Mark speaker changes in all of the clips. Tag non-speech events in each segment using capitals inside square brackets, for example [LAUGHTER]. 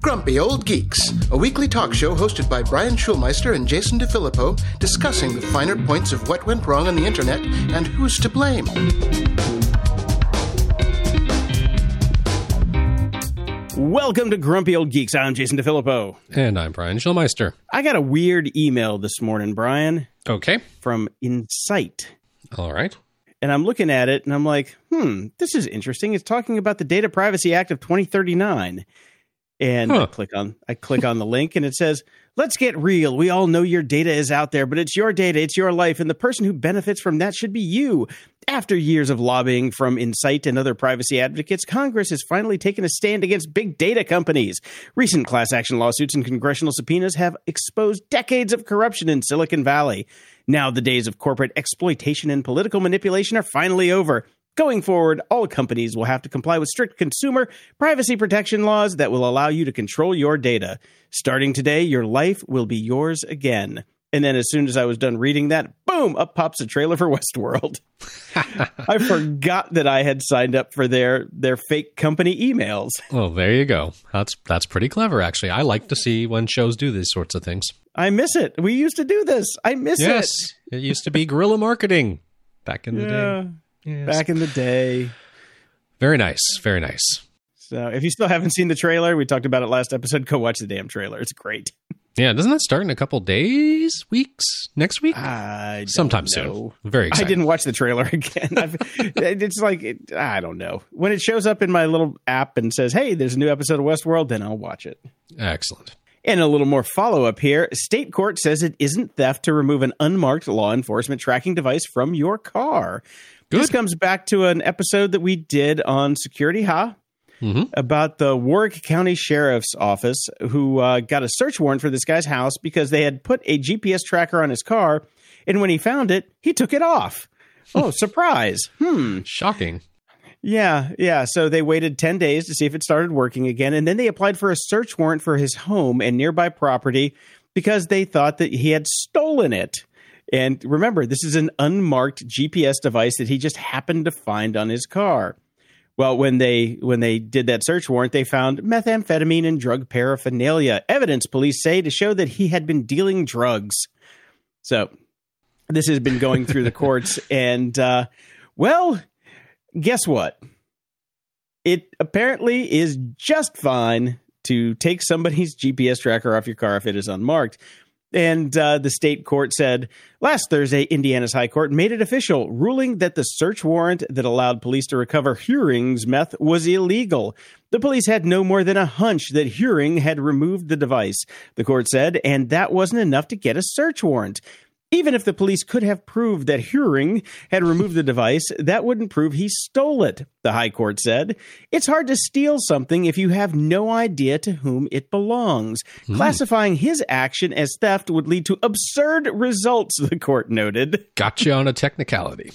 Speaker 1: Grumpy Old Geeks, a weekly talk show hosted by Brian Schulmeister and Jason DeFilippo, discussing the finer points of what went wrong on the internet and who's to blame.
Speaker 2: Welcome to Grumpy Old Geeks. I'm Jason DeFilippo.
Speaker 3: And I'm Brian Schulmeister.
Speaker 2: I got a weird email this morning, Brian,
Speaker 3: Okay.
Speaker 2: from Incite.
Speaker 3: All right.
Speaker 2: And I'm looking at it and I'm like, hmm, this is interesting. It's talking about the Data Privacy Act of 2039. And I click on I click on the link and it says, "Let's get real. We all know your data is out there, but it's your data, it's your life, and the person who benefits from that should be you." After years of lobbying from Incite and other privacy advocates, Congress has finally taken a stand against big data companies. Recent class action lawsuits and congressional subpoenas have exposed decades of corruption in Silicon Valley. Now the days of corporate exploitation and political manipulation are finally over. Going forward, all companies will have to comply with strict consumer privacy protection laws that will allow you to control your data. Starting today, your life will be yours again. And then, as soon as I was done reading that, boom, up pops a trailer for [LAUGHS] Westworld. I forgot that I had signed up for their their fake company emails.
Speaker 3: Well, there you go. That's that's pretty clever, actually. I like to see when shows do these sorts of things.
Speaker 2: I miss it. We used to do this. I miss it.
Speaker 3: Yes, it used to be guerrilla marketing back in
Speaker 2: it.
Speaker 3: the
Speaker 2: Yeah,
Speaker 3: day. Yes.
Speaker 2: back in the day.
Speaker 3: Very nice. Very nice.
Speaker 2: So, if you still haven't seen the trailer, we talked about it last episode. Go watch the damn trailer. It's great.
Speaker 3: Yeah, doesn't that start in a couple days, weeks, next week?
Speaker 2: I don't
Speaker 3: Sometime
Speaker 2: know.
Speaker 3: soon. Very
Speaker 2: I didn't watch the trailer [LAUGHS] again. I've, it's like it, I don't know when it shows up in my little app and says, "Hey, there's a new episode of Westworld," then I'll watch it.
Speaker 3: Excellent.
Speaker 2: And a little more follow up here. State court says it isn't theft to remove an unmarked law enforcement tracking device from your car. This comes back to an episode that we did on Security Ha
Speaker 3: Mhm.
Speaker 2: about the Warrick County Sheriff's Office who uh, got a search warrant for this guy's house because they had put a GPS tracker on his car. And when he found it, he took it off. [LAUGHS] Oh, surprise. Hmm.
Speaker 3: Shocking.
Speaker 2: Yeah, yeah. So they waited 10 days to see if it started working again. And then they applied for a search warrant for his home and nearby property because they thought that he had stolen it. And remember, this is an unmarked GPS device that he just happened to find on his car. Well, when they when they did that search warrant, they found methamphetamine and drug paraphernalia, evidence police say to show that he had been dealing drugs. So this has been going through the [LAUGHS] courts, and uh, well, guess what? It apparently is just fine to take somebody's GPS tracker off your car if it is unmarked. And uh, the state court said last Thursday, Indiana's High Court made it official, ruling that the search warrant that allowed police to recover Heuring's meth was illegal. The police had no more than a hunch that Heuring had removed the device, the court said, and that wasn't enough to get a search warrant. Even if the police could have proved that Heuring had removed the device, that wouldn't prove he stole it, the High Court said. It's hard to steal something if you have no idea to whom it belongs. Hmm. Classifying his action as theft would lead to absurd results, [LAUGHS] the court noted.
Speaker 3: Gotcha on a technicality.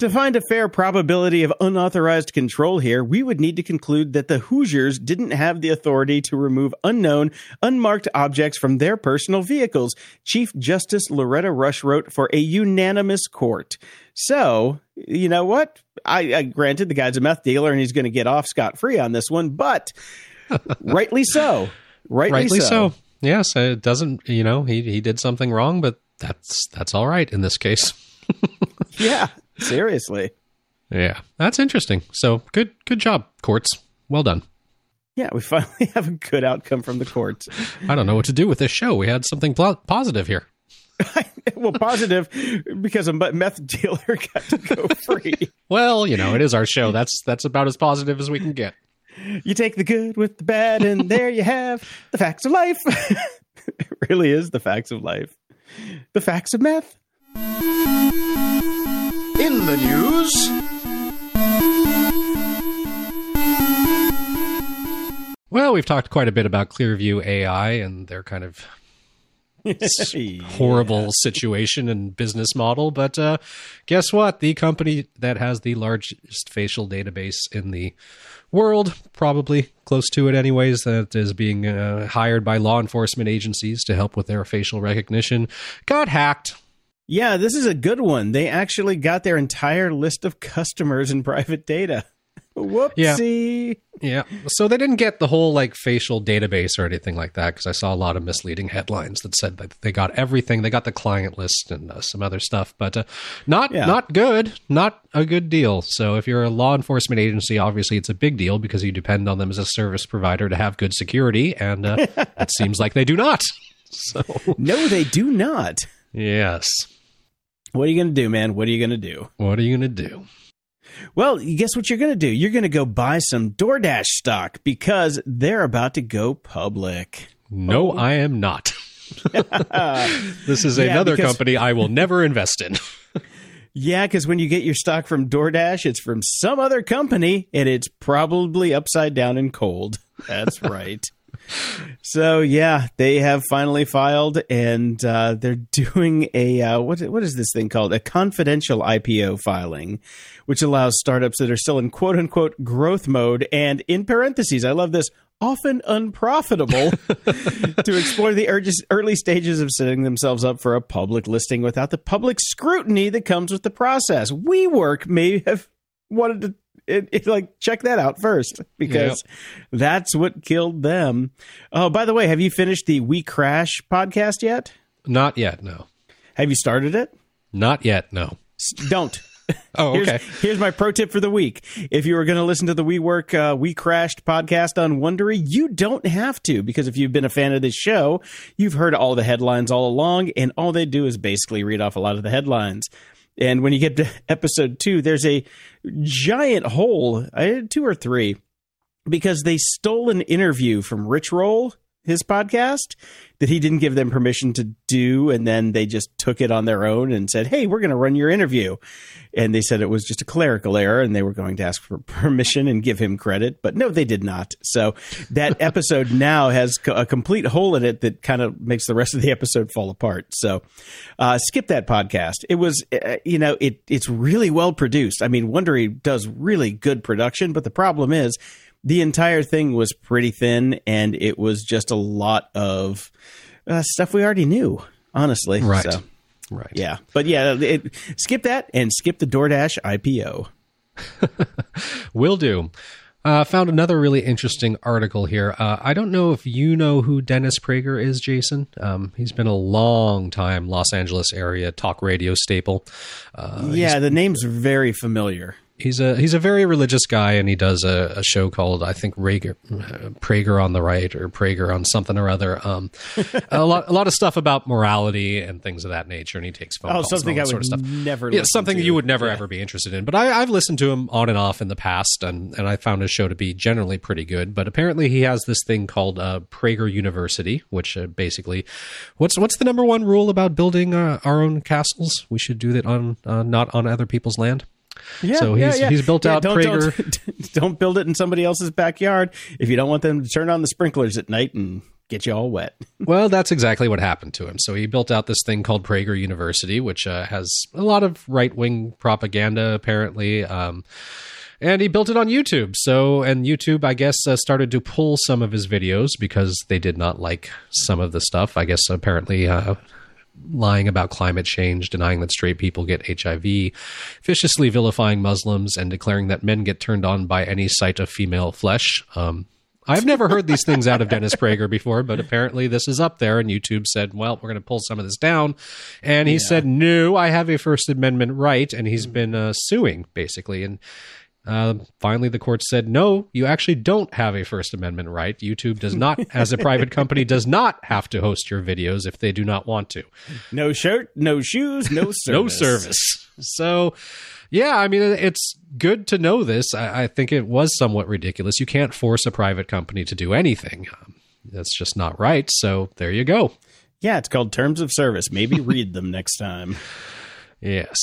Speaker 2: To find a fair probability of unauthorized control here, we would need to conclude that the Hoosiers didn't have the authority to remove unknown, unmarked objects from their personal vehicles, Chief Justice Loretta Rush wrote for a unanimous court. So, you know what? I, I granted the guy's a meth dealer and he's going to get off scot free on this one, but [LAUGHS] rightly so. Rightly,
Speaker 3: Rightly
Speaker 2: so.
Speaker 3: so. Yes, it doesn't. You know, he he did something wrong, but that's that's all right in this case. [LAUGHS]
Speaker 2: Yeah, seriously.
Speaker 3: Yeah, that's interesting. So good, good job, courts. Well done.
Speaker 2: Yeah, we finally [LAUGHS] have a good outcome from the courts.
Speaker 3: I don't know what to do with this show. We had something pl- positive here. [LAUGHS]
Speaker 2: well, positive because a meth dealer [LAUGHS] got to go free.
Speaker 3: Well, you know, it is our show. That's that's about as positive as we can get.
Speaker 2: you take the good with the bad, and there you have the facts of life. it really is the facts of life. The facts of meth.
Speaker 1: In the news,
Speaker 3: Well, we've talked quite a bit about Clearview AI and their kind of s- [LAUGHS] horrible situation and business model. But uh, guess what? The company that has the largest facial database in the world, probably close to it, anyways, that is being uh, hired by law enforcement agencies to help with their facial recognition, got hacked.
Speaker 2: Yeah, this is a good one. They actually got their entire list of customers and private data. [LAUGHS] Whoopsie.
Speaker 3: Yeah. So they didn't get the whole like facial database or anything like that because I saw a lot of misleading headlines that said that they got everything. They got the client list and uh, some other stuff, but uh, not
Speaker 2: Yeah.
Speaker 3: not good. Not a good deal. So if you're a law enforcement agency, obviously it's a big deal because you depend on them as a service provider to have good security, and uh, [LAUGHS] it seems like they do not. [LAUGHS] So
Speaker 2: No, they do not.
Speaker 3: yes,
Speaker 2: What are you going to do, man? What are you going to do?
Speaker 3: what are you gonna do?
Speaker 2: Well, guess what you're going to do? You're going to go buy some DoorDash stock because they're about to go public.
Speaker 3: No, oh. I am not. [LAUGHS] this is
Speaker 2: Yeah,
Speaker 3: another
Speaker 2: because-
Speaker 3: company I will never invest in. [LAUGHS]
Speaker 2: Yeah, because when you get your stock from DoorDash, it's from some other company and it's probably upside down and cold. That's [LAUGHS] right. So yeah, they have finally filed, and uh, they're [LAUGHS] doing a uh, what? What is this thing called? A confidential IPO filing, which allows startups that are still in quote unquote growth mode and in parentheses. I love this. Often unprofitable [LAUGHS] to explore the early stages of setting themselves up for a public listing without the public scrutiny that comes with the process. WeWork may have wanted to it, it, like check that out first because that's what killed them. Oh, by the way, have you finished the We Crash podcast yet?
Speaker 3: Not yet. No.
Speaker 2: Have you started it?
Speaker 3: Not yet. No.
Speaker 2: Don't. [LAUGHS]
Speaker 3: Oh,
Speaker 2: Here's,
Speaker 3: okay.
Speaker 2: here's my pro tip for the week. If you were going to listen to the WeWork uh, We Crashed podcast on Wondery, you don't have to because if you've been a fan of this show, you've heard all the headlines all along, and all they do is basically read off a lot of the headlines. And when you get to [LAUGHS] episode two, there's a giant hole, uh, two or three, because they stole an interview from Rich Roll, his podcast, that he didn't give them permission to do. And then they just took it on their own and said, Hey, we're going to run your interview. And they said it was just a clerical error and they were going to ask for [LAUGHS] permission and give him credit. But no, they did not. So that [LAUGHS] episode now has a complete hole in it that kind of makes the rest of the episode fall apart. So uh, skip that podcast. It was, uh, you know, it it's really well produced. I mean, Wondery does really good production, but the problem is the entire thing was pretty thin and it was just a lot of uh, stuff we already knew, honestly.
Speaker 3: Right.
Speaker 2: So,
Speaker 3: Right.
Speaker 2: yeah. But yeah, it, skip that and skip the DoorDash IPO. [LAUGHS]
Speaker 3: Will do. Uh, found another really interesting article here. Uh, I don't know if you know who Dennis Prager is, Jason. Um, he's been a long time Los Angeles area talk radio staple. Uh,
Speaker 2: yeah, the name's very familiar.
Speaker 3: He's a he's a very religious guy, and he does a, a show called I think Rager, uh, Prager on the right or Prager on something or other. Um, [LAUGHS] a lot a lot of stuff about morality and things of that nature, and he takes phone
Speaker 2: Oh, something I would
Speaker 3: sort of stuff.
Speaker 2: never.
Speaker 3: Yeah, something
Speaker 2: to.
Speaker 3: you would never ever be interested in. But I, I've listened to him on and off in the past, and, and I found his show to be generally pretty good. But apparently, he has this thing called uh, Prager University, which uh, basically, what's what's the number one rule about building uh, our own castles? We should do that on uh, not on other people's land.
Speaker 2: Yeah,
Speaker 3: So
Speaker 2: yeah,
Speaker 3: he's-
Speaker 2: yeah.
Speaker 3: he's built
Speaker 2: Yeah,
Speaker 3: out
Speaker 2: don't,
Speaker 3: Prager.
Speaker 2: Don't, [LAUGHS] don't build it in somebody else's backyard if you don't want them to turn on the sprinklers at night and get you all wet. [LAUGHS]
Speaker 3: Well, that's exactly what happened to him. So he built out this thing called Prager University, which uh, has a lot of right wing propaganda, apparently. Um, and he built it on YouTube. So, and YouTube, I guess, uh, started to pull some of his videos because they did not like some of the stuff. I guess apparently. Uh, Lying about climate change, denying that straight people get HIV, viciously vilifying Muslims, and declaring that men get turned on by any sight of female flesh. Um, I've never heard these things out of Dennis Prager before, but apparently this is up there, and YouTube said, "Well, we're going to pull some of this down," and he said, "No, I have a First Amendment right," and he's been uh, suing basically, and. Uh, finally, the court said, "No, you actually don't have a First Amendment right. YouTube does not, as a private company, does not have to host your videos if they do not want to.
Speaker 2: No shirt, no shoes, no [LAUGHS] service.
Speaker 3: No service. So, yeah, I mean, it's good to know this. I, I think it was somewhat ridiculous. You can't force a private company to do anything. Um, that's just not right. So there you go.
Speaker 2: Yeah, it's called terms of service. Maybe [LAUGHS] read them next time.
Speaker 3: Yes.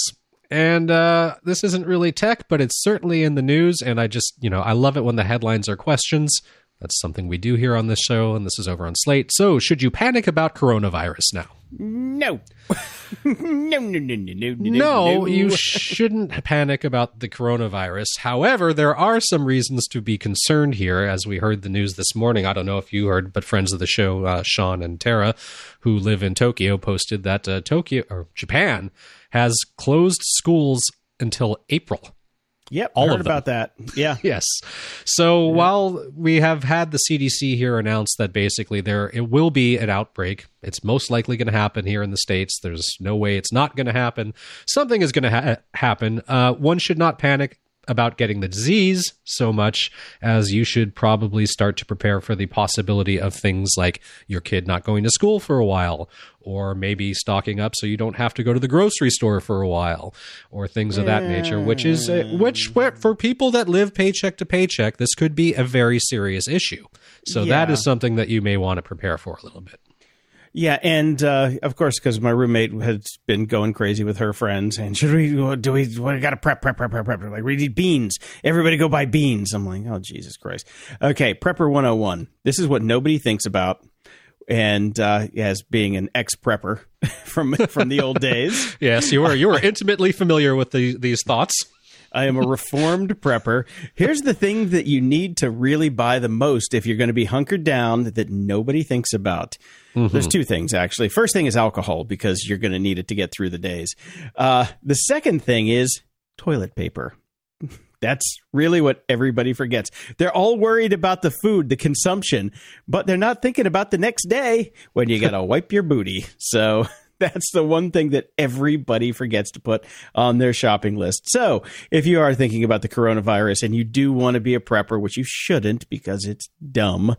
Speaker 3: And uh, this isn't really tech, but it's certainly in the news. And I just, you know, I love it when the headlines are questions. That's something we do here on this show, and this is over on Slate. So, should you panic about coronavirus now? [LAUGHS]
Speaker 2: No. no, no, no, no, no, no,
Speaker 3: No, you shouldn't panic about the coronavirus. However, there are some reasons to be concerned here, as we heard the news this morning. I don't know if you heard, but friends of the show, uh, Sean and Tara, who live in Tokyo, posted that uh, Tokyo or Japan has closed schools until April.
Speaker 2: Yep,
Speaker 3: All
Speaker 2: heard about that. Yeah, [LAUGHS]
Speaker 3: Yes. So while we have had the CDC here announce that basically there it will be an outbreak, it's most likely going to happen here in the states. There's no way it's not going to happen. Something is going to ha- happen. Uh, one should not panic about getting the disease so much as you should probably start to prepare for the possibility of things like your kid not going to school for a while or maybe stocking up so you don't have to go to the grocery store for a while or things of that nature which is which for people that live paycheck to paycheck this could be a very serious issue so that
Speaker 2: Yeah.
Speaker 3: is something that you may want to prepare for a little bit
Speaker 2: yeah, and uh, of course, because my roommate has been going crazy with her friends, and should we do we? We got to prep, prep, prep, prep, prep. Like we need beans. Everybody go buy beans. I'm like, oh Jesus Christ. Okay, prepper 101. This is what nobody thinks about. And uh, as being an ex prepper [LAUGHS] from from the old days, [LAUGHS]
Speaker 3: yes you were you were intimately familiar with the, these thoughts
Speaker 2: I am a reformed prepper. Here's the thing that you need to really buy the most if you're going to be hunkered down that nobody thinks about. There's two things, actually. First thing is alcohol because you're going to need it to get through the days. Uh, the second thing is toilet paper. [LAUGHS] That's really what everybody forgets. They're all worried about the food, the consumption, but they're not thinking about the next day when you got to [LAUGHS] wipe your booty. So [LAUGHS] that's the one thing that everybody forgets to put on their shopping list. So if you are thinking about the coronavirus and you do want to be a prepper, which you shouldn't because it's dumb.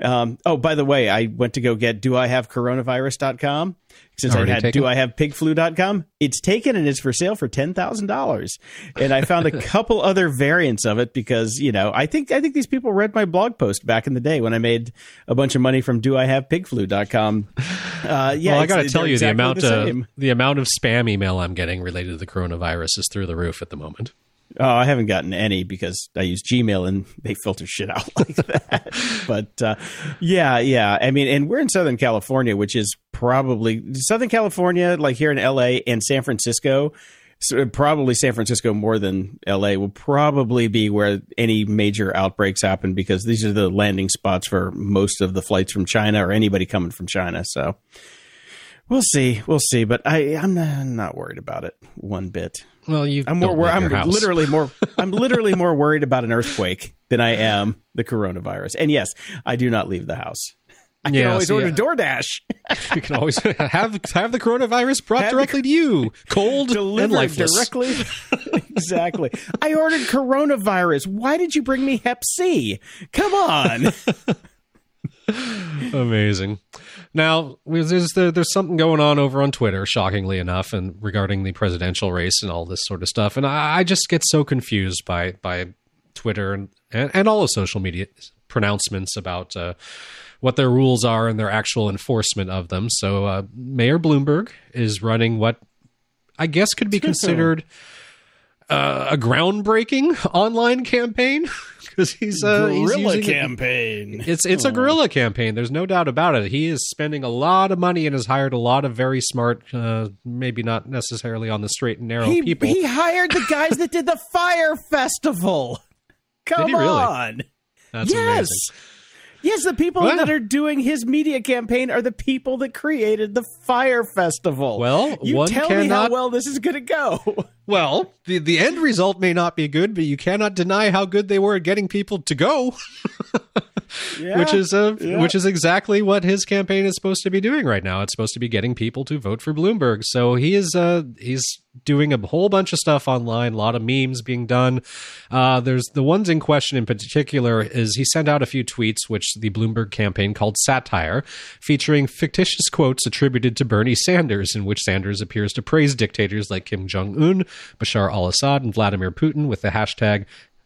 Speaker 2: Um, oh, by the way, I went to go get do I have coronavirus.com since
Speaker 3: Already
Speaker 2: I had
Speaker 3: taken?
Speaker 2: do I have pigflu.com. It's taken and it's for sale for $10,000. And I found a [LAUGHS] couple other variants of it because, you know, I think I think these people read my blog post back in the day when I made a bunch of money from do I have pigflu.com. Uh, yeah,
Speaker 3: well, I got to tell you, the amount
Speaker 2: the
Speaker 3: of the amount of spam email I'm getting related to the coronavirus is through the roof at the moment.
Speaker 2: Oh, I haven't gotten any because I use Gmail and they filter shit out [LAUGHS] like that. but uh, yeah, yeah. I mean, and we're in Southern California, which is probably Southern California, like here in LA and San Francisco. So probably San Francisco more than LA will probably be where any major outbreaks happen because these are the landing spots for most of the flights from China or anybody coming from China. So we'll see, we'll see. But I, I'm not worried about it one bit.
Speaker 3: Well, you
Speaker 2: I'm more. wor- I'm
Speaker 3: house.
Speaker 2: literally more. [LAUGHS] I'm literally more worried about an earthquake than I am the coronavirus. And yes, I do not leave the house. I can always
Speaker 3: see,
Speaker 2: order
Speaker 3: uh,
Speaker 2: DoorDash [LAUGHS]
Speaker 3: you can always have have the coronavirus brought
Speaker 2: Have the-
Speaker 3: directly to you, cold and lifeless.
Speaker 2: directly. [LAUGHS] exactly. I ordered coronavirus. Why did you bring me Hep C? Come on.
Speaker 3: Amazing. Now, there's there, there's something going on over on Twitter, shockingly enough, and regarding the presidential race and all this sort of stuff. And I, I just get so confused by by Twitter and and, and all the social media pronouncements about uh, what their rules are and their actual enforcement of them. So, uh, Mayor Bloomberg is running what I guess could be considered uh, a groundbreaking [LAUGHS] online campaign [LAUGHS] because he's uh, he's
Speaker 2: Guerrilla
Speaker 3: it-
Speaker 2: campaign.
Speaker 3: it's it's a guerrilla campaign. There's no doubt about it. He is spending a lot of money and has hired a lot of very smart, uh, maybe not necessarily on the straight and narrow
Speaker 2: He,
Speaker 3: people.
Speaker 2: he hired the guys that did the [LAUGHS] fire festival. Come
Speaker 3: really?
Speaker 2: on.
Speaker 3: That's
Speaker 2: yes.
Speaker 3: amazing.
Speaker 2: Yes, the people
Speaker 3: Well-
Speaker 2: that are doing his media campaign are the people that created the Fire Festival.
Speaker 3: Well,
Speaker 2: you tell me how well this is going to go. [LAUGHS]
Speaker 3: Well, the the end result may not be good, but you cannot deny how good they were at getting people to go, [LAUGHS]
Speaker 2: Yeah,
Speaker 3: which is uh,
Speaker 2: yeah.
Speaker 3: which is exactly what his campaign is supposed to be doing right now. It's supposed to be getting people to vote for Bloomberg. So he is uh, he's doing a whole bunch of stuff online, a lot of memes being done. Uh, there's the ones in question in particular is he sent out a few tweets which the Bloomberg campaign called satire, featuring fictitious quotes attributed to Bernie Sanders, in which Sanders appears to praise dictators like Kim Jong Un, Bashar al-Assad, and Vladimir Putin with the hashtag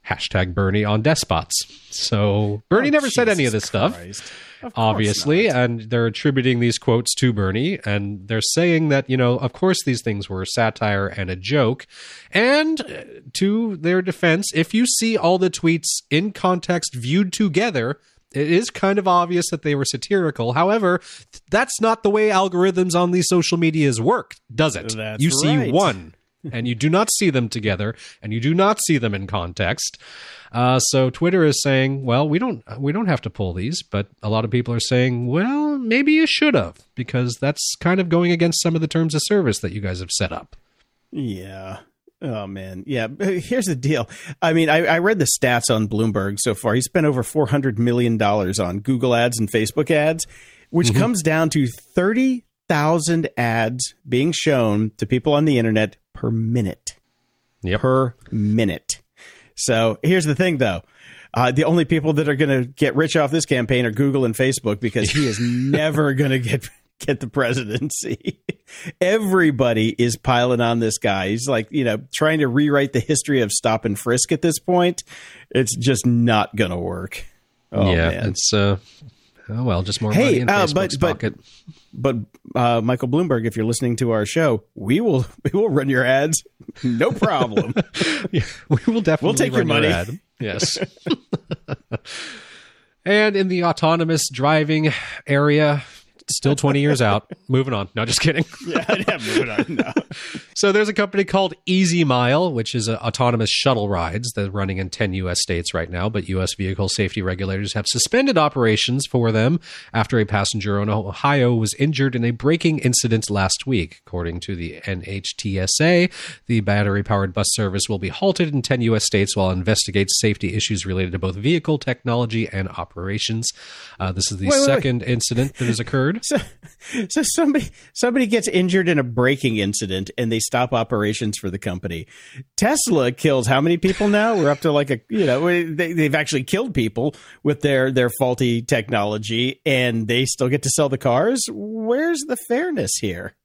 Speaker 3: hashtag Bernie on despots. So Bernie never said any of this stuff
Speaker 2: Oh, Christ. Course
Speaker 3: obviously,
Speaker 2: not.
Speaker 3: and they're attributing these quotes to Bernie, and they're saying that you know, of course, these things were satire and a joke. And uh, to their defense, if you see all the tweets in context viewed together. It is kind of obvious that they were satirical. However, that's not the way algorithms on these social medias work, does it?
Speaker 2: That's
Speaker 3: you see
Speaker 2: right.
Speaker 3: one and you do not see them together and you do not see them in context. Uh, so Twitter is saying, well, we don't we don't have to pull these, but a lot of people are saying, well, maybe you should have because that's kind of going against some of the terms of service that you guys have set up.
Speaker 2: Yeah. Oh man, yeah. Here's the deal. I mean, I, I, read the stats on Bloomberg so far. He spent over four hundred million dollars on Google ads and Facebook ads, which mm-hmm. comes down to thirty thousand ads being shown to people on the internet per minute.
Speaker 3: Yep.
Speaker 2: Per minute. So here's the thing, though. Uh, the only people that are going to get rich off this campaign are Google and Facebook because he is [LAUGHS] never going to get get the presidency. Everybody is piling on this guy. He's like, you know, trying to rewrite the history of stop and frisk at this point. It's just not going to work.
Speaker 3: Oh, yeah, man. it's uh, oh well, just more hey, money in uh, Facebook's but, pocket.
Speaker 2: But, but uh, Michael Bloomberg, if you're listening to our show, we will [LAUGHS] we will run your ads, no problem. [LAUGHS]
Speaker 3: yeah, we will definitely
Speaker 2: we'll take your money.
Speaker 3: Your yes. [LAUGHS] and in the autonomous driving area, Still 20 years out. Moving on. No, just kidding. [LAUGHS]
Speaker 2: yeah, yeah, moving on. No. [LAUGHS]
Speaker 3: so there's a company called EasyMile, which is autonomous shuttle rides that are running in 10 U.S. states right now. But U.S. vehicle safety regulators have suspended operations for them after a passenger in Ohio was injured in a braking incident last week. According to the NHTSA, the battery powered bus service will be halted in 10 U.S. states while investigates safety issues related to both vehicle technology and operations. Uh, this is the wait, second wait, wait. incident that has occurred.
Speaker 2: So, so somebody somebody gets injured in a braking incident and they stop operations for the company. Tesla kills how many people now? We're up to like a you know they, they've actually killed people with their their faulty technology and they still get to sell the cars. Where's the fairness here?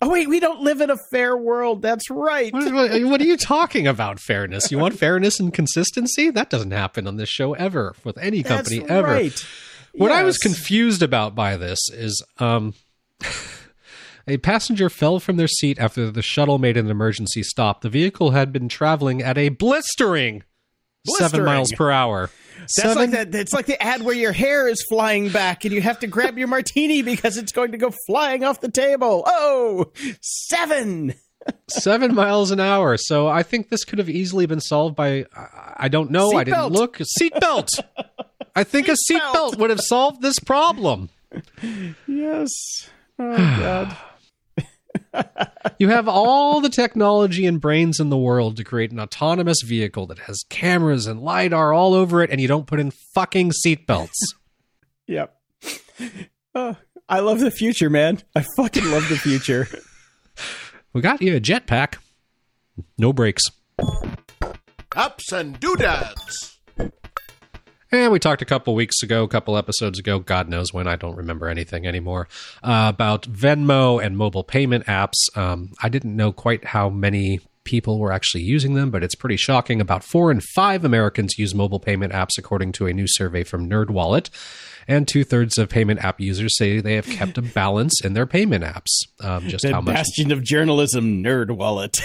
Speaker 2: Oh wait, we don't live in a fair world. That's right.
Speaker 3: What, what, what, are you talking about? Fairness? You want fairness and consistency? That doesn't happen on this show ever with any company
Speaker 2: That's
Speaker 3: ever.
Speaker 2: Right.
Speaker 3: What yes. I was confused about by this is um, [LAUGHS] a passenger fell from their seat after the shuttle made an emergency stop. The vehicle had been traveling at a blistering, blistering. seven miles per hour.
Speaker 2: That's seven? like that. It's like the ad where your hair is flying back and you have to grab your martini because it's going to go flying off the table. Oh, seven. [LAUGHS]
Speaker 3: seven miles an hour. So I think this could have easily been solved by I don't know. Seat I didn't belt. look. Seatbelt. [LAUGHS] I think a seatbelt would have solved this problem.
Speaker 2: Yes. Oh God. [SIGHS] [LAUGHS]
Speaker 3: you have all the technology and brains in the world to create an autonomous vehicle that has cameras and lidar all over it, and you don't put in fucking seatbelts. [LAUGHS]
Speaker 2: yep. Uh, I love the future, man. I fucking love the future. [LAUGHS]
Speaker 3: we got you a jetpack. No brakes.
Speaker 1: Ups and doodads.
Speaker 3: And we talked a couple weeks ago, a couple episodes ago, God knows when, I don't remember anything anymore, uh, about Venmo and mobile payment apps. Um, I didn't know quite how many people were actually using them, but it's pretty shocking. About four in five Americans use mobile payment apps, according to a new survey from NerdWallet. And two thirds of payment app users say they have kept a balance in their payment apps. Um, just
Speaker 2: the
Speaker 3: how much
Speaker 2: bastion of journalism, NerdWallet.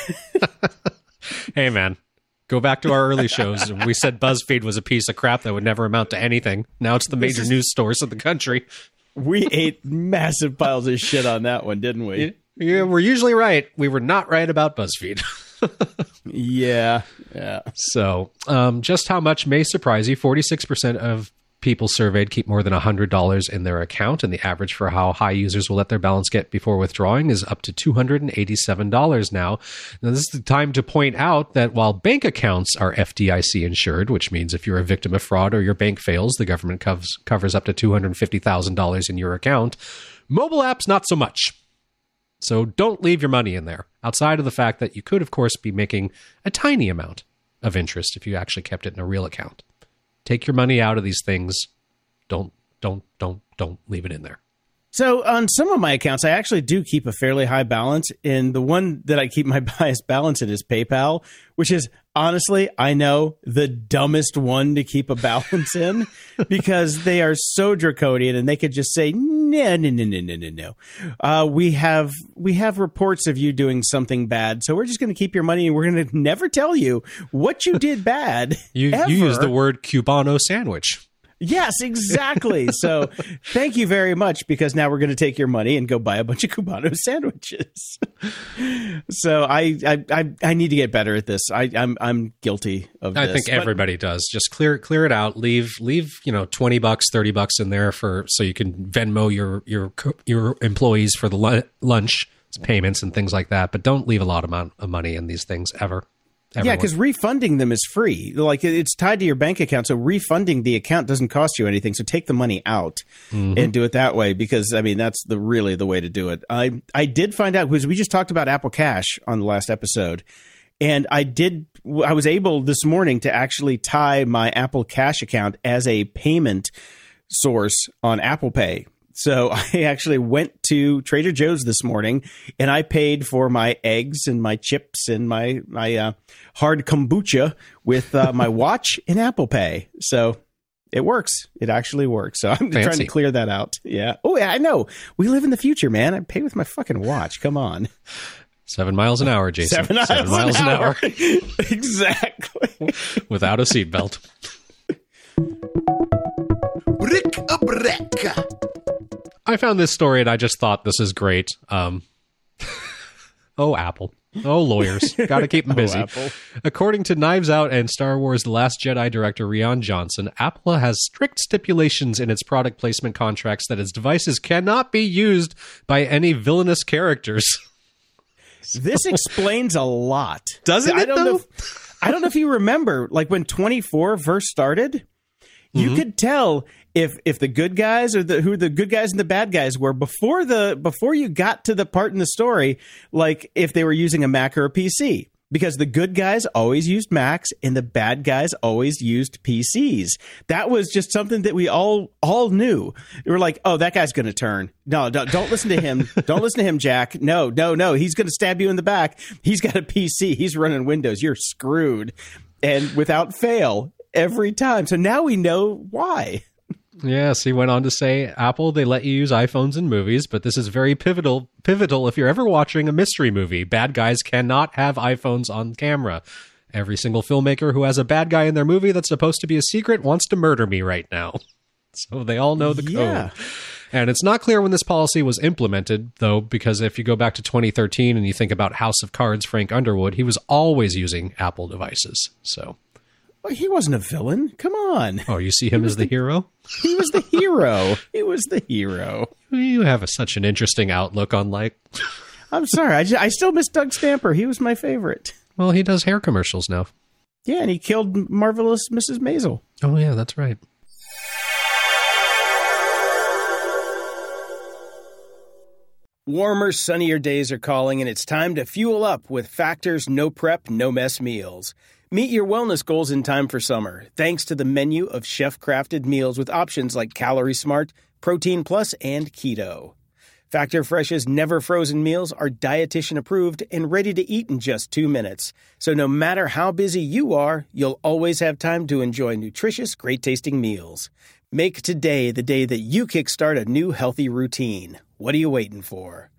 Speaker 2: [LAUGHS]
Speaker 3: hey man, Go back to our early shows. We said BuzzFeed was a piece of crap that would never amount to anything. Now it's the major is, news source of the country.
Speaker 2: We ate massive piles of shit on that one, didn't we?
Speaker 3: Yeah, we're usually right. We were not right about BuzzFeed. [LAUGHS]
Speaker 2: yeah, yeah.
Speaker 3: So, um, just how much may surprise you? Forty-six percent of people surveyed keep more than $100 in their account, and the average for how high users will let their balance get before withdrawing is up to $287 now. Now, this is the time to point out that while bank accounts are FDIC insured, which means if you're a victim of fraud or your bank fails, the government covers, covers up to $250,000 in your account, mobile apps, not so much. So don't leave your money in there, outside of the fact that you could, of course, be making a tiny amount of interest if you actually kept it in a real account. Take your money out of these things. Don't don't don't don't leave it in there.
Speaker 2: So on some of my accounts, I actually do keep a fairly high balance. And the one that I keep my [LAUGHS] highest balance in is PayPal, which is honestly, I know the dumbest one to keep a [LAUGHS] balance in because they are so draconian and they could just say, no, no, no, no, no, no, no. Uh, we have we have reports of you doing something bad, so we're just going to keep your money and we're going to never tell you what you did bad. [LAUGHS]
Speaker 3: you, you use the word Cubano sandwich.
Speaker 2: Yes, exactly. so thank you very much because now we're going to take your money and go buy a bunch of Cubano [LAUGHS] sandwiches. so I, I I need to get better at this. I I'm I'm guilty of
Speaker 3: I
Speaker 2: this.
Speaker 3: think everybody does. Just clear clear it out. Leave leave, you know, 20 bucks, 30 bucks in there for so you can Venmo your your your employees for the lunch payments and things like that. But don't leave a lot amount of money in these things ever.
Speaker 4: Everyone. Yeah, because refunding them is free. Like it's tied to your bank account, so refunding the account doesn't cost you anything. So take the money out mm-hmm. and do it that way. Because I mean, that's the really the way to do it. I I did find out because we just talked about Apple Cash on the last episode, and I did. I was able this morning to actually tie my Apple Cash account as a payment source on Apple Pay so [LAUGHS] I actually went to Trader Joe's this morning and I paid for my eggs and my chips and my my uh, hard kombucha with uh, my [LAUGHS] watch in Apple Pay. So it works. It actually works. So [LAUGHS] I'm Fancy. trying to clear that out. Yeah. Oh yeah, I know. We live in the future, man. I pay with my fucking watch. Come on.
Speaker 3: Seven miles an hour, Jason.
Speaker 4: Seven miles, Seven miles an, an hour. hour. exactly.
Speaker 3: Without a seatbelt. Brick a brick. I found this story and I just thought this is great. Um, [LAUGHS] oh, Apple. Oh, lawyers. [LAUGHS] Got to keep them oh, busy. oh, According to Knives Out and Star Wars The Last Jedi director Rian Johnson, Apple has strict stipulations in its product placement contracts that its devices cannot be used by any villainous characters. [LAUGHS]
Speaker 4: This explains a lot.
Speaker 3: Doesn't
Speaker 4: I
Speaker 3: don't though?
Speaker 4: If, I don't know if you remember, like when 24 first started, you mm-hmm. could tell if if the good guys or the who the good guys and the bad guys were before the before you got to the part in the story, like if they were using a Mac or a PC. Because the good guys always used Macs and the bad guys always used PCs. That was just something that we all all knew. We were like, "Oh, that guy's going to turn. No, don't, don't listen to him. [LAUGHS] don't listen to him, Jack. No, no, no. He's going to stab you in the back. He's got a PC. He's running Windows. You're screwed." And without fail, every time. So now we know why.
Speaker 3: Yes, he went on to say, Apple, they let you use iPhones in movies, but this is very pivotal pivotal if you're ever watching a mystery movie. Bad guys cannot have iPhones on camera. Every single filmmaker who has a bad guy in their movie that's supposed to be a secret wants to murder me right now. [LAUGHS] So they all know the yeah. code. And it's not clear when this policy was implemented, though, because if you go back to 2013 and you think about House of Cards, Frank Underwood, he was always using Apple devices. So
Speaker 4: well, he wasn't a villain. Come on.
Speaker 3: Oh, you see him as the, the hero?
Speaker 4: He was the hero. he was the hero.
Speaker 3: You have a, such an interesting outlook on like.
Speaker 4: I'm sorry. I, just, I still miss Doug Stamper. He was my favorite.
Speaker 3: Well, he does hair commercials now.
Speaker 4: Yeah, and he killed marvelous Mrs. Maisel.
Speaker 3: Oh yeah, that's right.
Speaker 2: Warmer, sunnier days are calling, and it's time to fuel up with Factor's no prep, no mess meals. Meet your wellness goals in time for summer, thanks to the menu of chef crafted meals with options like Calorie Smart, Protein Plus, and Keto. Factor Fresh's never frozen meals are dietitian approved and ready to eat in just two minutes. So no matter how busy you are, you'll always have time to enjoy nutritious, great tasting meals. Make today the day that you kickstart a new healthy routine. What are you waiting for?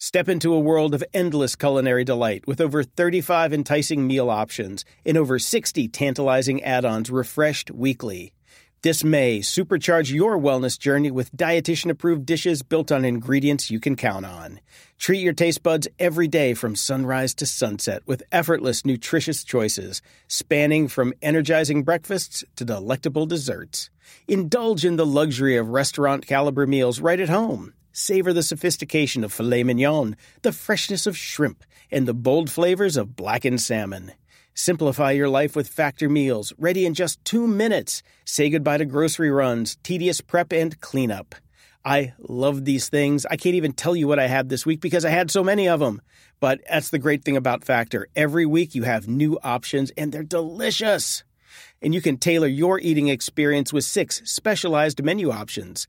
Speaker 2: Step into a world of endless culinary delight with over 35 enticing meal options and over 60 tantalizing add ons refreshed weekly. This May, supercharge your wellness journey with dietitian approved dishes built on ingredients you can count on. Treat your taste buds every day from sunrise to sunset with effortless, nutritious choices, spanning from energizing breakfasts to delectable desserts. Indulge in the luxury of restaurant caliber meals right at home. Savor the sophistication of filet mignon, the freshness of shrimp, and the bold flavors of blackened salmon. Simplify your life with Factor meals, ready in just two minutes. Say goodbye to grocery runs, tedious prep, and cleanup. I love these things. I can't even tell you what I had this week because I had so many of them. But that's the great thing about Factor. Every week you have new options and they're delicious. And you can tailor your eating experience with six specialized menu options.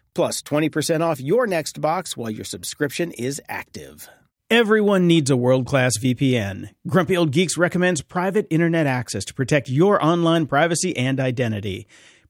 Speaker 2: plus 20% off your next box while your subscription is active. Everyone needs a world-class VPN. Grumpy Old Geeks recommends private internet access to protect your online privacy and identity.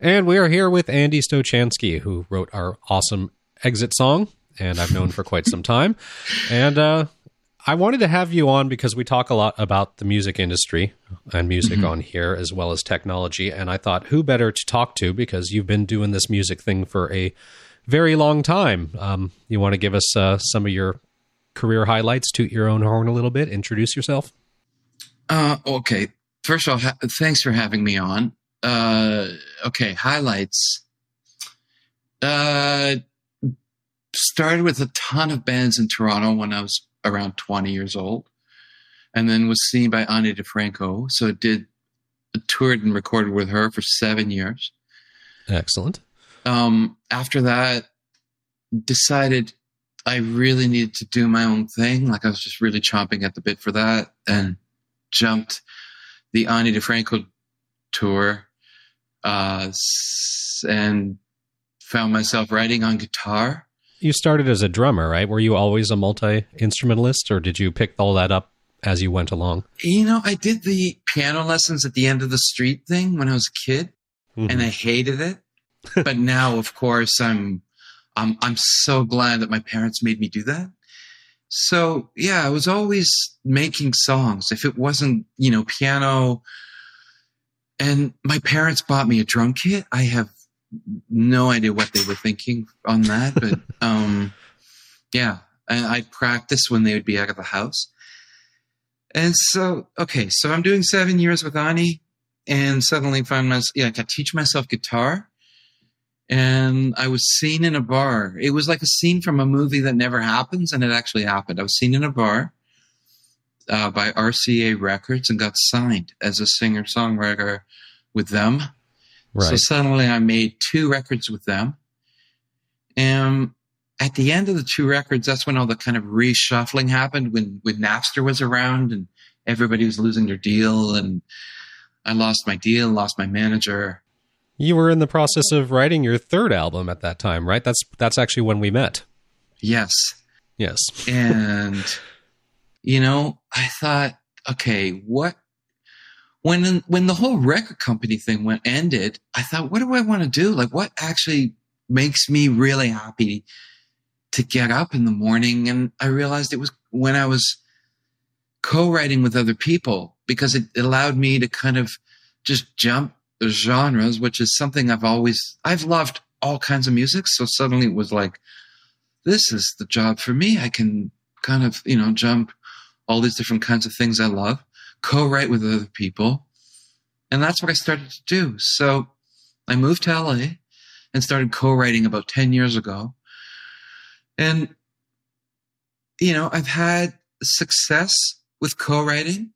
Speaker 3: And we are here with Andy Stochansky, who wrote our awesome exit song, and I've known for quite some time. And uh, I wanted to have you on because we talk a lot about the music industry and music mm-hmm. on here, as well as technology. And I thought, who better to talk to because you've been doing this music thing for a very long time. Um, you want to give us uh, some of your career highlights, toot your own horn a little bit, introduce yourself?
Speaker 5: Uh, okay. First of all, ha- thanks for having me on uh, okay, highlights. Uh, started with a ton of bands in Toronto when I was around 20 years old, and then was seen by Ani DiFranco. So did toured and recorded with her for seven years.
Speaker 3: Excellent.
Speaker 5: Um, after that, decided I really needed to do my own thing. Like I was just really chomping at the bit for that, and jumped the Ani DiFranco tour uh, and found myself writing on guitar.
Speaker 3: You started as a drummer, right? Were you always a multi instrumentalist, or did you pick all that up as you went along?
Speaker 5: You know, I did the piano lessons at the end of the street thing when I was a kid, mm-hmm. and I hated it. [LAUGHS] but now, of course, I'm I'm I'm so glad that my parents made me do that. So yeah, I was always making songs. If it wasn't, you know, piano and my parents bought me a drum kit. I have no idea what they were thinking on that, but [LAUGHS] um, yeah, I, I'd practice when they would be out of the house. And so, okay, so I'm doing seven years with Ani, and suddenly find myself, yeah, I teach myself guitar. And I was seen in a bar. It was like a scene from a movie that never happens, and it actually happened. I was seen in a bar uh, by RCA Records and got signed as a singer songwriter with them. Right. So suddenly I made two records with them. And at the end of the two records, that's when all the kind of reshuffling happened when, when Napster was around and everybody was losing their deal. And I lost my deal, lost my manager.
Speaker 3: You were in the process of writing your third album at that time, right? That's that's actually when we met.
Speaker 5: Yes.
Speaker 3: Yes. [LAUGHS]
Speaker 5: and you know, I thought, okay, what when when the whole record company thing went ended, I thought, what do I want to do? Like, what actually makes me really happy to get up in the morning? And I realized it was when I was co-writing with other people because it allowed me to kind of just jump the genres, which is something I've always I've loved all kinds of music. So suddenly it was like, this is the job for me. I can kind of you know jump all these different kinds of things I love, co-write with other people. And that's what I started to do. So I moved to LA and started co-writing about 10 years ago. And, you know, I've had success with co-writing,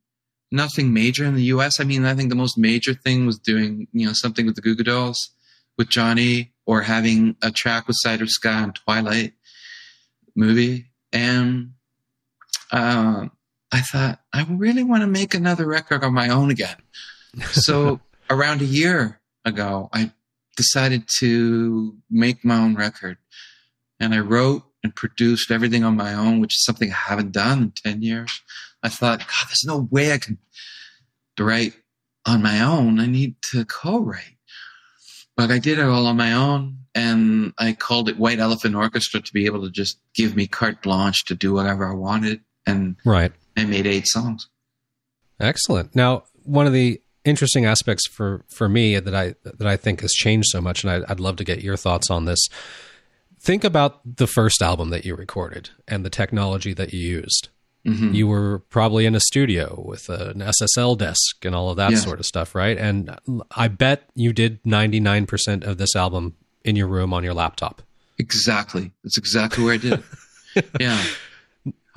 Speaker 5: nothing major in the US. I mean, I think the most major thing was doing, you know, something with the Goo Goo Dolls with Johnny or having a track with Cider Sky on Twilight movie. And, um, I thought, I really want to make another record on my own again. So [LAUGHS] around a year ago, I decided to make my own record. And I wrote and produced everything on my own, which is something I haven't done in 10 years. I thought, God, there's no way I can write on my own. I need to co write. But I did it all on my own. And I called it White Elephant Orchestra to be able to just give me carte blanche to do whatever I wanted. And
Speaker 3: right.
Speaker 5: I made eight songs.
Speaker 3: Excellent. Now, one of the interesting aspects for for me that I that I think has changed so much, and I, I'd love to get your thoughts on this. Think about the first album that you recorded and the technology that you used.
Speaker 5: Mhm.
Speaker 3: You were probably in a studio with an SSL desk and all of that sort of stuff, right? And I bet you did 99% of this album in your room on your laptop.
Speaker 5: Exactly. That's exactly where I did it. [LAUGHS] yeah.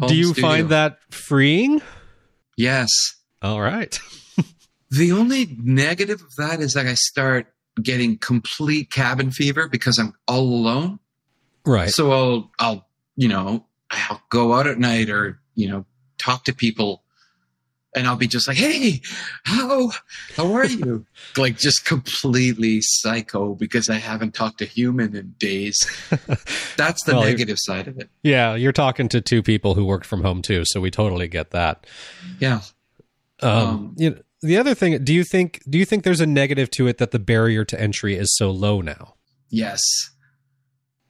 Speaker 3: Do you
Speaker 5: studio.
Speaker 3: find that freeing?
Speaker 5: Yes.
Speaker 3: All right. [LAUGHS]
Speaker 5: The only negative of that is that I start getting complete cabin fever because I'm all alone.
Speaker 3: Right.
Speaker 5: So I'll, I'll, you know, I'll go out at night or, you know, talk to people and I'll be just like, Hey, how, how are you? [LAUGHS] like just completely psycho because I haven't talked to human in days. [LAUGHS] That's the
Speaker 3: Well,
Speaker 5: negative side of it.
Speaker 3: Yeah, you're talking to two people who worked from home too, so we totally get that.
Speaker 5: Yeah.
Speaker 3: Um,
Speaker 5: Um,
Speaker 3: you know, the other thing, do you think do you think there's a negative to it that the barrier to entry is so low now?
Speaker 5: Yes.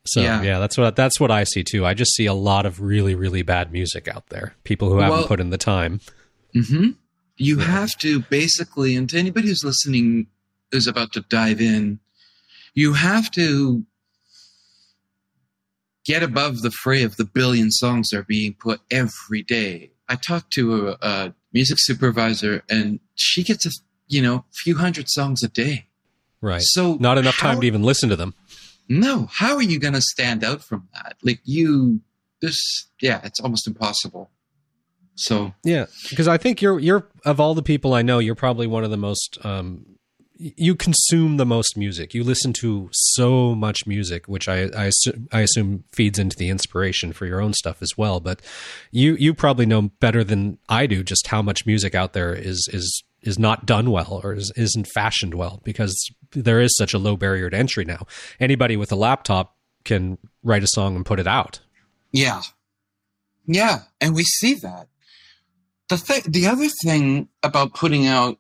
Speaker 3: So yeah.
Speaker 5: Yeah.
Speaker 3: that's what that's what I see too. I just see a lot of really really bad music out there. People who haven't
Speaker 5: Well-
Speaker 3: put in the time.
Speaker 5: Hmm You have to basically, and to anybody who's listening is about to dive in, you have to get above the fray of the billion songs that are being put every day. I talked to a, a music supervisor, and she gets a you know few hundred songs a day.
Speaker 3: Right.
Speaker 5: So
Speaker 3: Not enough
Speaker 5: how-
Speaker 3: time to even listen to them.
Speaker 5: No, how are you going to stand out from that? Like you, this, yeah, it's almost impossible. So
Speaker 3: Yeah, because I think you're you're of all the people I know, you're probably one of the most um, you consume the most music. You listen to so much music, which I I, I assume feeds into the inspiration for your own stuff as well. But you you probably know better than I do just how much music out there is is is not done well or is, isn't fashioned well because there is such a low barrier to entry now. Anybody with a laptop can write a song and put it out.
Speaker 5: Yeah. Yeah. And we see that. The th- the other thing about putting out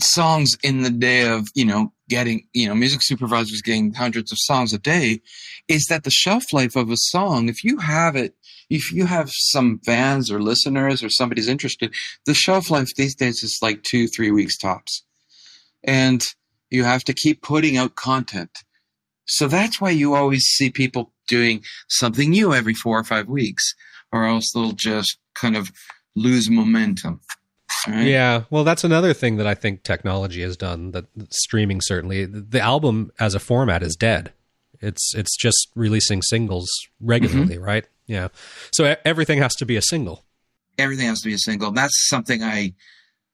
Speaker 5: songs in the day of, you know, getting, you know, music supervisors getting hundreds of songs a day is that the shelf life of a song, if you have it, if you have some fans or listeners or somebody's interested, the shelf life these days is like two, three weeks tops. And you have to keep putting out content. So that's why you always see people doing something new every four or five weeks, or else they'll just kind of lose momentum. Right?
Speaker 3: Yeah, well, that's another thing that I think technology has done. That streaming certainly, the album as a format is dead. It's it's just releasing singles regularly, right? Yeah, so everything has to be a single.
Speaker 5: Everything has to be a single. That's something I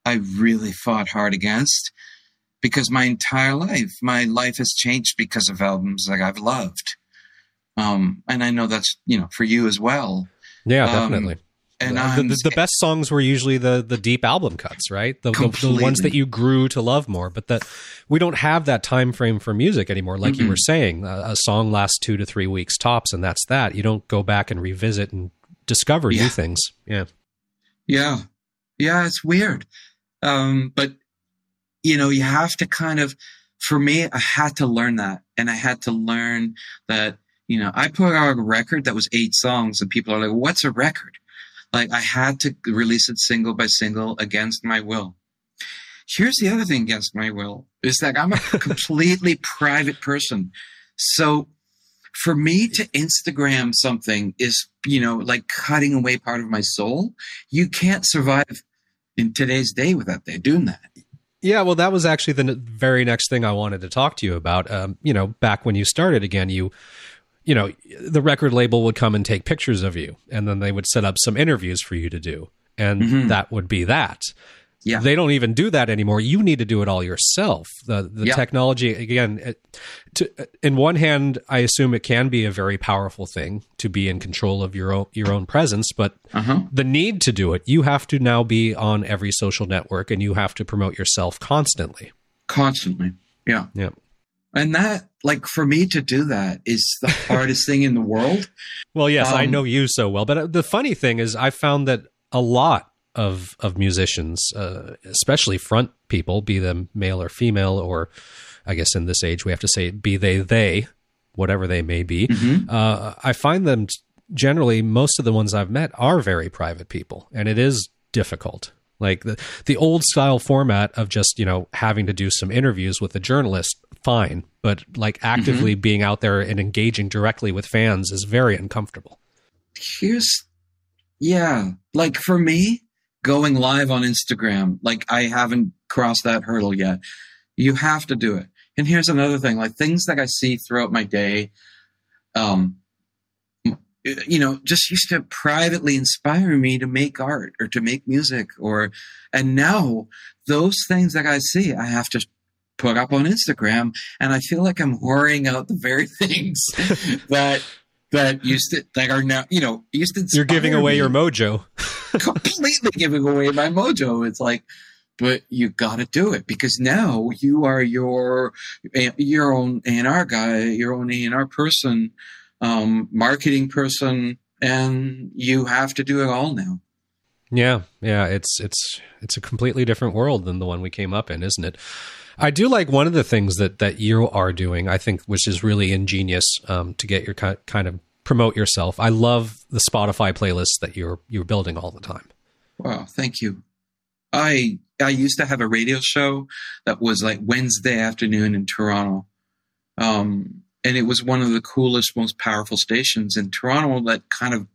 Speaker 5: I really fought hard against because my entire life, my life has changed because of albums like I've loved. Um, and I know that's you know for you as well.
Speaker 3: Yeah,
Speaker 5: Um,
Speaker 3: definitely.
Speaker 5: And
Speaker 3: the, the, the best songs were usually the the deep album cuts, right? The, the, ones that you grew to love more. But that we don't have that time frame for music anymore. Like you
Speaker 5: Mm-mm.
Speaker 3: were saying, a, a song lasts two to three weeks tops, and that's that. You don't go back and revisit and discover new things. Yeah.
Speaker 5: Yeah. Yeah, it's weird. Um, but you know, you have to kind of for me, I had to learn that. And I had to learn that, you know, I put out a record that was eight songs and people are like, what's a record? Like I had to release it single by single against my will. Here's the other thing against my will is that I'm a [LAUGHS] completely private person. So for me to Instagram something is, you know, like cutting away part of my soul. You can't survive in today's day without they doing that.
Speaker 3: Yeah, well, that was actually the very next thing I wanted to talk to you about. Um, you know, back when you started again, you, you know, the record label would come and take pictures of you, and then they would set up some interviews for you to do, and
Speaker 5: Mhm.
Speaker 3: that would be that.
Speaker 5: Yeah.
Speaker 3: They don't even do that anymore. You need to do it all yourself. The the
Speaker 5: Yeah.
Speaker 3: technology again. It, to, in one hand, I assume it can be a very powerful thing to be in control of your own your own presence, but
Speaker 5: Uh huh.
Speaker 3: the need to do it, you have to now be on every social network, and you have to promote yourself constantly.
Speaker 5: Constantly. Yeah.
Speaker 3: Yeah.
Speaker 5: And that, like, for me to do that is the [LAUGHS] hardest thing in the world.
Speaker 3: Well, yes, I
Speaker 5: Um,
Speaker 3: know you so well, but uh, the funny thing is, I found that a lot of of musicians, uh, especially front people, be them male or female, or I guess in this age we have to say be they they, whatever they may be.
Speaker 5: Mhm.
Speaker 3: Uh, I find them generally most of the ones I've met are very private people, and it is difficult. Like the the old style format of just you know having to do some interviews with a journalist, fine, but like actively being out there and engaging directly with fans is very uncomfortable.
Speaker 5: Here's Yeah. Like for me, going live on Instagram, like I haven't crossed that hurdle yet. You have to do it. And here's another thing, like things that I see throughout my day, um, you know, just used to privately inspire me to make art or to make music or, and now those things that I see, I have to put up on Instagram and I feel like I'm whoring out the very [LAUGHS] things that that used to that are now you know used to
Speaker 3: you're giving away your mojo. [LAUGHS] [LAUGHS]
Speaker 5: Completely giving away my mojo. It's like but you got to do it because now you are your eh, your own A&R guy your own A&R person um, marketing person and you have to do it all now
Speaker 3: yeah yeah it's it's it's a completely different world than the one we came up in isn't it I do like one of the things that that you are doing. I think, which is really ingenious um, to get your kind of promote yourself. I love the Spotify playlists that you're you're building all the time.
Speaker 5: Wow, thank you. I I used to have a radio show that was like Wednesday afternoon in Toronto. Um, and it was one of the coolest, most powerful stations in Toronto that kind of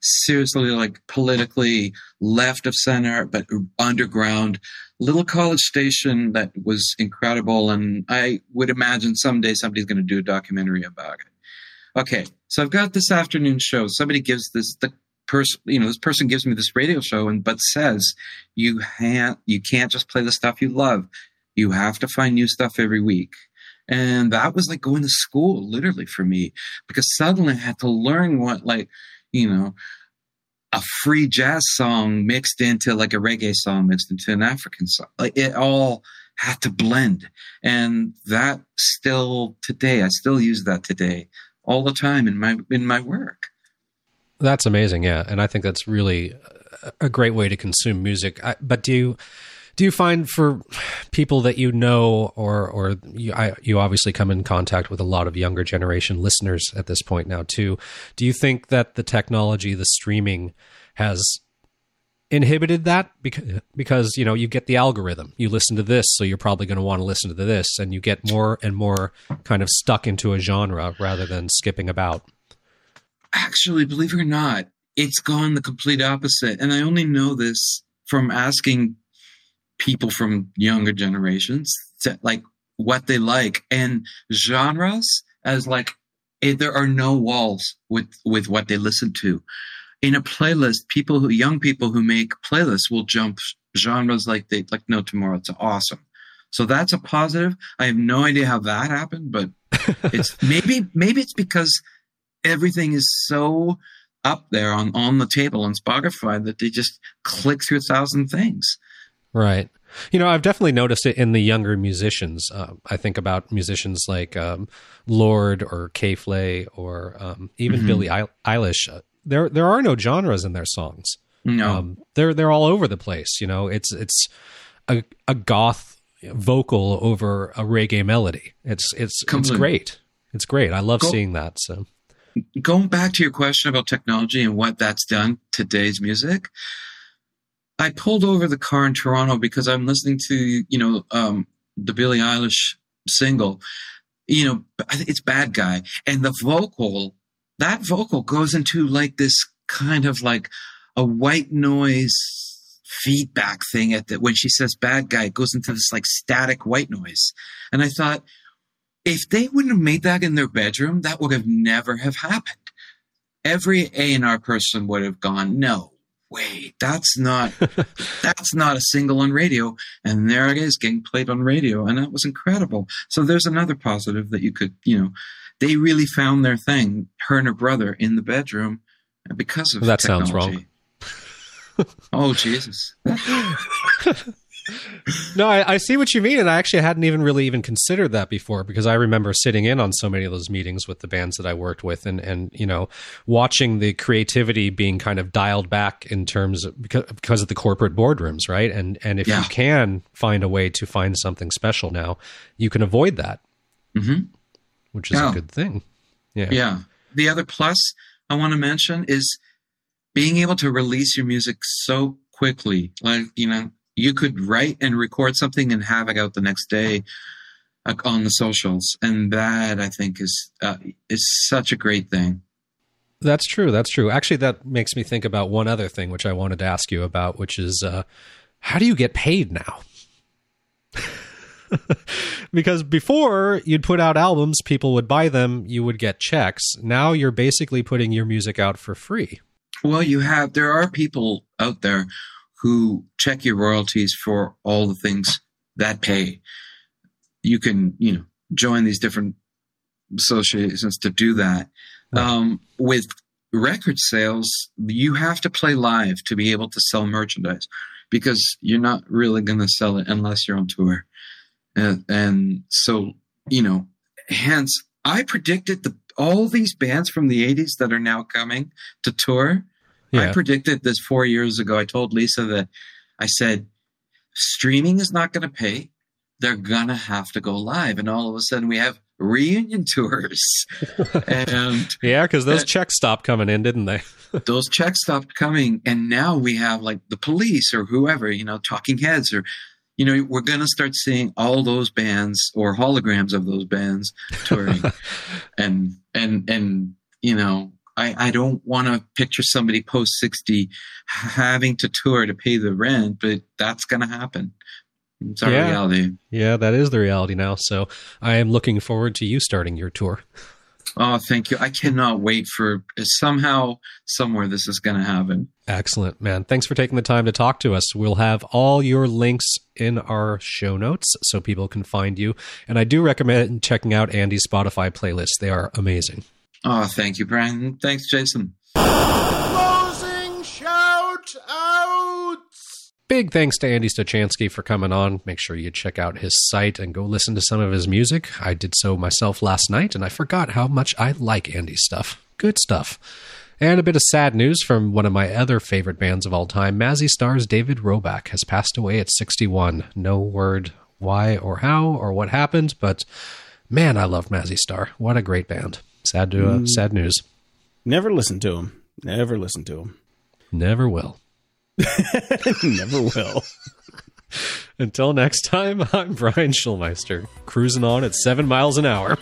Speaker 5: seriously, like politically left of center, but underground little college station that was incredible. And I would imagine someday somebody's going to do a documentary about it. Okay. So I've got this afternoon show. Somebody gives this, the person, you know, this person gives me this radio show and, but says you can't, you can't just play the stuff you love. You have to find new stuff every week. And that was like going to school literally for me because suddenly I had to learn what like, you know, a free jazz song mixed into like a reggae song mixed into an African song. Like it all had to blend. And that still today, I still use that today all the time in my in my work.
Speaker 3: That's amazing, yeah. And I think that's really a great way to consume music. I, but do you do you find for people that you know or or you, I, you obviously come in contact with a lot of younger generation listeners at this point now too. Do you think that the technology the streaming has inhibited that? Because because you know you get the algorithm. You listen to this so you're probably going to want to listen to this and you get more and more kind of stuck into a genre rather than skipping about.
Speaker 5: Actually believe it or not it's gone the complete opposite and i only know this from asking people from younger generations to like what they like. And genres as like eh, there are no walls with with what they listen to. In a playlist people who young people who make playlists will jump genres like they like no tomorrow it's awesome. So that's a positive. I have no idea how that happened but [LAUGHS] it's maybe maybe it's because everything is so up there on on the table on spotify that they just click through a thousand things
Speaker 3: Right. You know, I've definitely noticed it in the younger musicians. Uh, I think about musicians like um, Lorde or K.Flay or um, even mm-hmm. Billie Eilish. Uh, there, there are no genres in their songs.
Speaker 5: No, um,
Speaker 3: they're they're all over the place. You know, it's it's a, a goth vocal over a reggae melody. It's it's Completely. it's great. It's great. I love Go, seeing that. So,
Speaker 5: going back to your question about technology and what that's done to today's music, I pulled over the car in Toronto because I'm listening to, you know, um, the Billie Eilish single. You know, it's Bad Guy. And the vocal, that vocal goes into like this kind of like a white noise feedback thing at the, when she says bad guy, it goes into this like static white noise. And I thought, if they wouldn't have made that in their bedroom, that would have never have happened. Every A&R person would have gone, no, wait, that's not that's not a single on radio. And there it is getting played on radio. And that was incredible. So there's another positive that you could, you know, they really found their thing, her and her brother in the bedroom because of
Speaker 3: well, that
Speaker 5: technology.
Speaker 3: sounds
Speaker 5: wrong. oh Jesus. [LAUGHS]
Speaker 3: no, I, I, see what you mean, and I actually hadn't even really even considered that before because I remember sitting in on so many of those meetings with the bands that I worked with, and and you know watching the creativity being kind of dialed back in terms of because, because of the corporate boardrooms, right? And and if yeah. you can find a way to find something special now, you can avoid that,
Speaker 5: mm-hmm.
Speaker 3: which is yeah. a good thing. Yeah,
Speaker 5: yeah. The other plus I want to mention is being able to release your music so quickly, like you know you could write and record something and have it out the next day on the socials, and that I think is uh, is such a great thing.
Speaker 3: That's true. That's true. Actually, that makes me think about one other thing, which I wanted to ask you about, which is uh, how do you get paid now? [LAUGHS] because before you'd put out albums, people would buy them, you would get checks. Now you're basically putting your music out for free.
Speaker 5: Well, you have, there are people out there who check your royalties for all the things that pay. You can, you know, join these different associations to do that. Right. Um, with record sales, you have to play live to be able to sell merchandise because you're not really going to sell it unless you're on tour. And, and so, you know, hence I predicted the all these bands from the 80s that are now coming to tour. Yeah. I predicted this 4 years ago. I told Lisa that I said streaming is not going to pay. They're going to have to go live and all of a sudden we have reunion [LAUGHS] tours. and
Speaker 3: yeah, cuz those checks stopped coming in, didn't they? [LAUGHS]
Speaker 5: those checks stopped coming and now we have like the police or whoever, you know, talking heads or you know, we're going to start seeing all those bands or holograms of those bands touring. [LAUGHS] and, and, and, you know, I, I don't want to picture somebody post 60 having to tour to pay the rent, but that's going to happen. It's our yeah. reality.
Speaker 3: Yeah, that is the reality now. So I am looking forward to you starting your tour.
Speaker 5: Oh, thank you. I cannot wait for somehow, somewhere this is going to happen.
Speaker 3: Excellent, man. Thanks for taking the time to talk to us. We'll have all your links in our show notes so people can find you. And I do recommend checking out Andy's Spotify playlist. They are amazing.
Speaker 5: Oh, thank you, Brian. Thanks, Jason. Closing shout outs.
Speaker 3: Big thanks to Andy Stochansky for coming on. Make sure you check out his site and go listen to some of his music. I did so myself last night, and I forgot how much I like Andy's stuff. Good stuff. And a bit of sad news from one of my other favorite bands of all time, Mazzy Star's David Roback has passed away at 61. No word why or how or what happened, but man, I love Mazzy Star. What a great band. Sad to uh, mm. sad news.
Speaker 2: Never listen to him. Never listen to him.
Speaker 3: Never will. [LAUGHS]
Speaker 2: Never will. [LAUGHS]
Speaker 3: Until next time, I'm Brian Schulmeister, cruising on at seven miles an hour.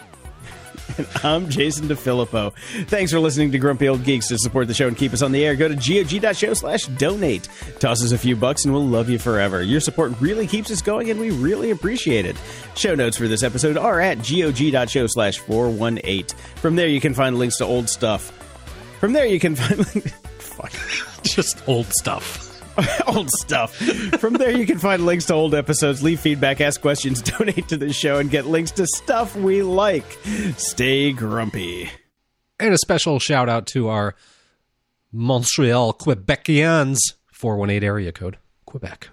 Speaker 2: And [LAUGHS] I'm Jason DeFilippo. Thanks for listening to Grumpy Old Geeks. To support the show and keep us on the air, go to gog.show slash donate. Toss us a few bucks and we'll love you forever. Your support really keeps us going and we really appreciate it. Show notes for this episode are at gog.show slash 418. From there, you can find links to old stuff. From there, you can find... [LAUGHS] [LAUGHS]
Speaker 3: Just old stuff. [LAUGHS]
Speaker 2: old stuff. From there, you can find links to old episodes, leave feedback, ask questions, [LAUGHS] donate to the show, and get links to stuff we like. Stay grumpy.
Speaker 3: And a special shout out to our Montreal Quebecians 418 area code, Quebec.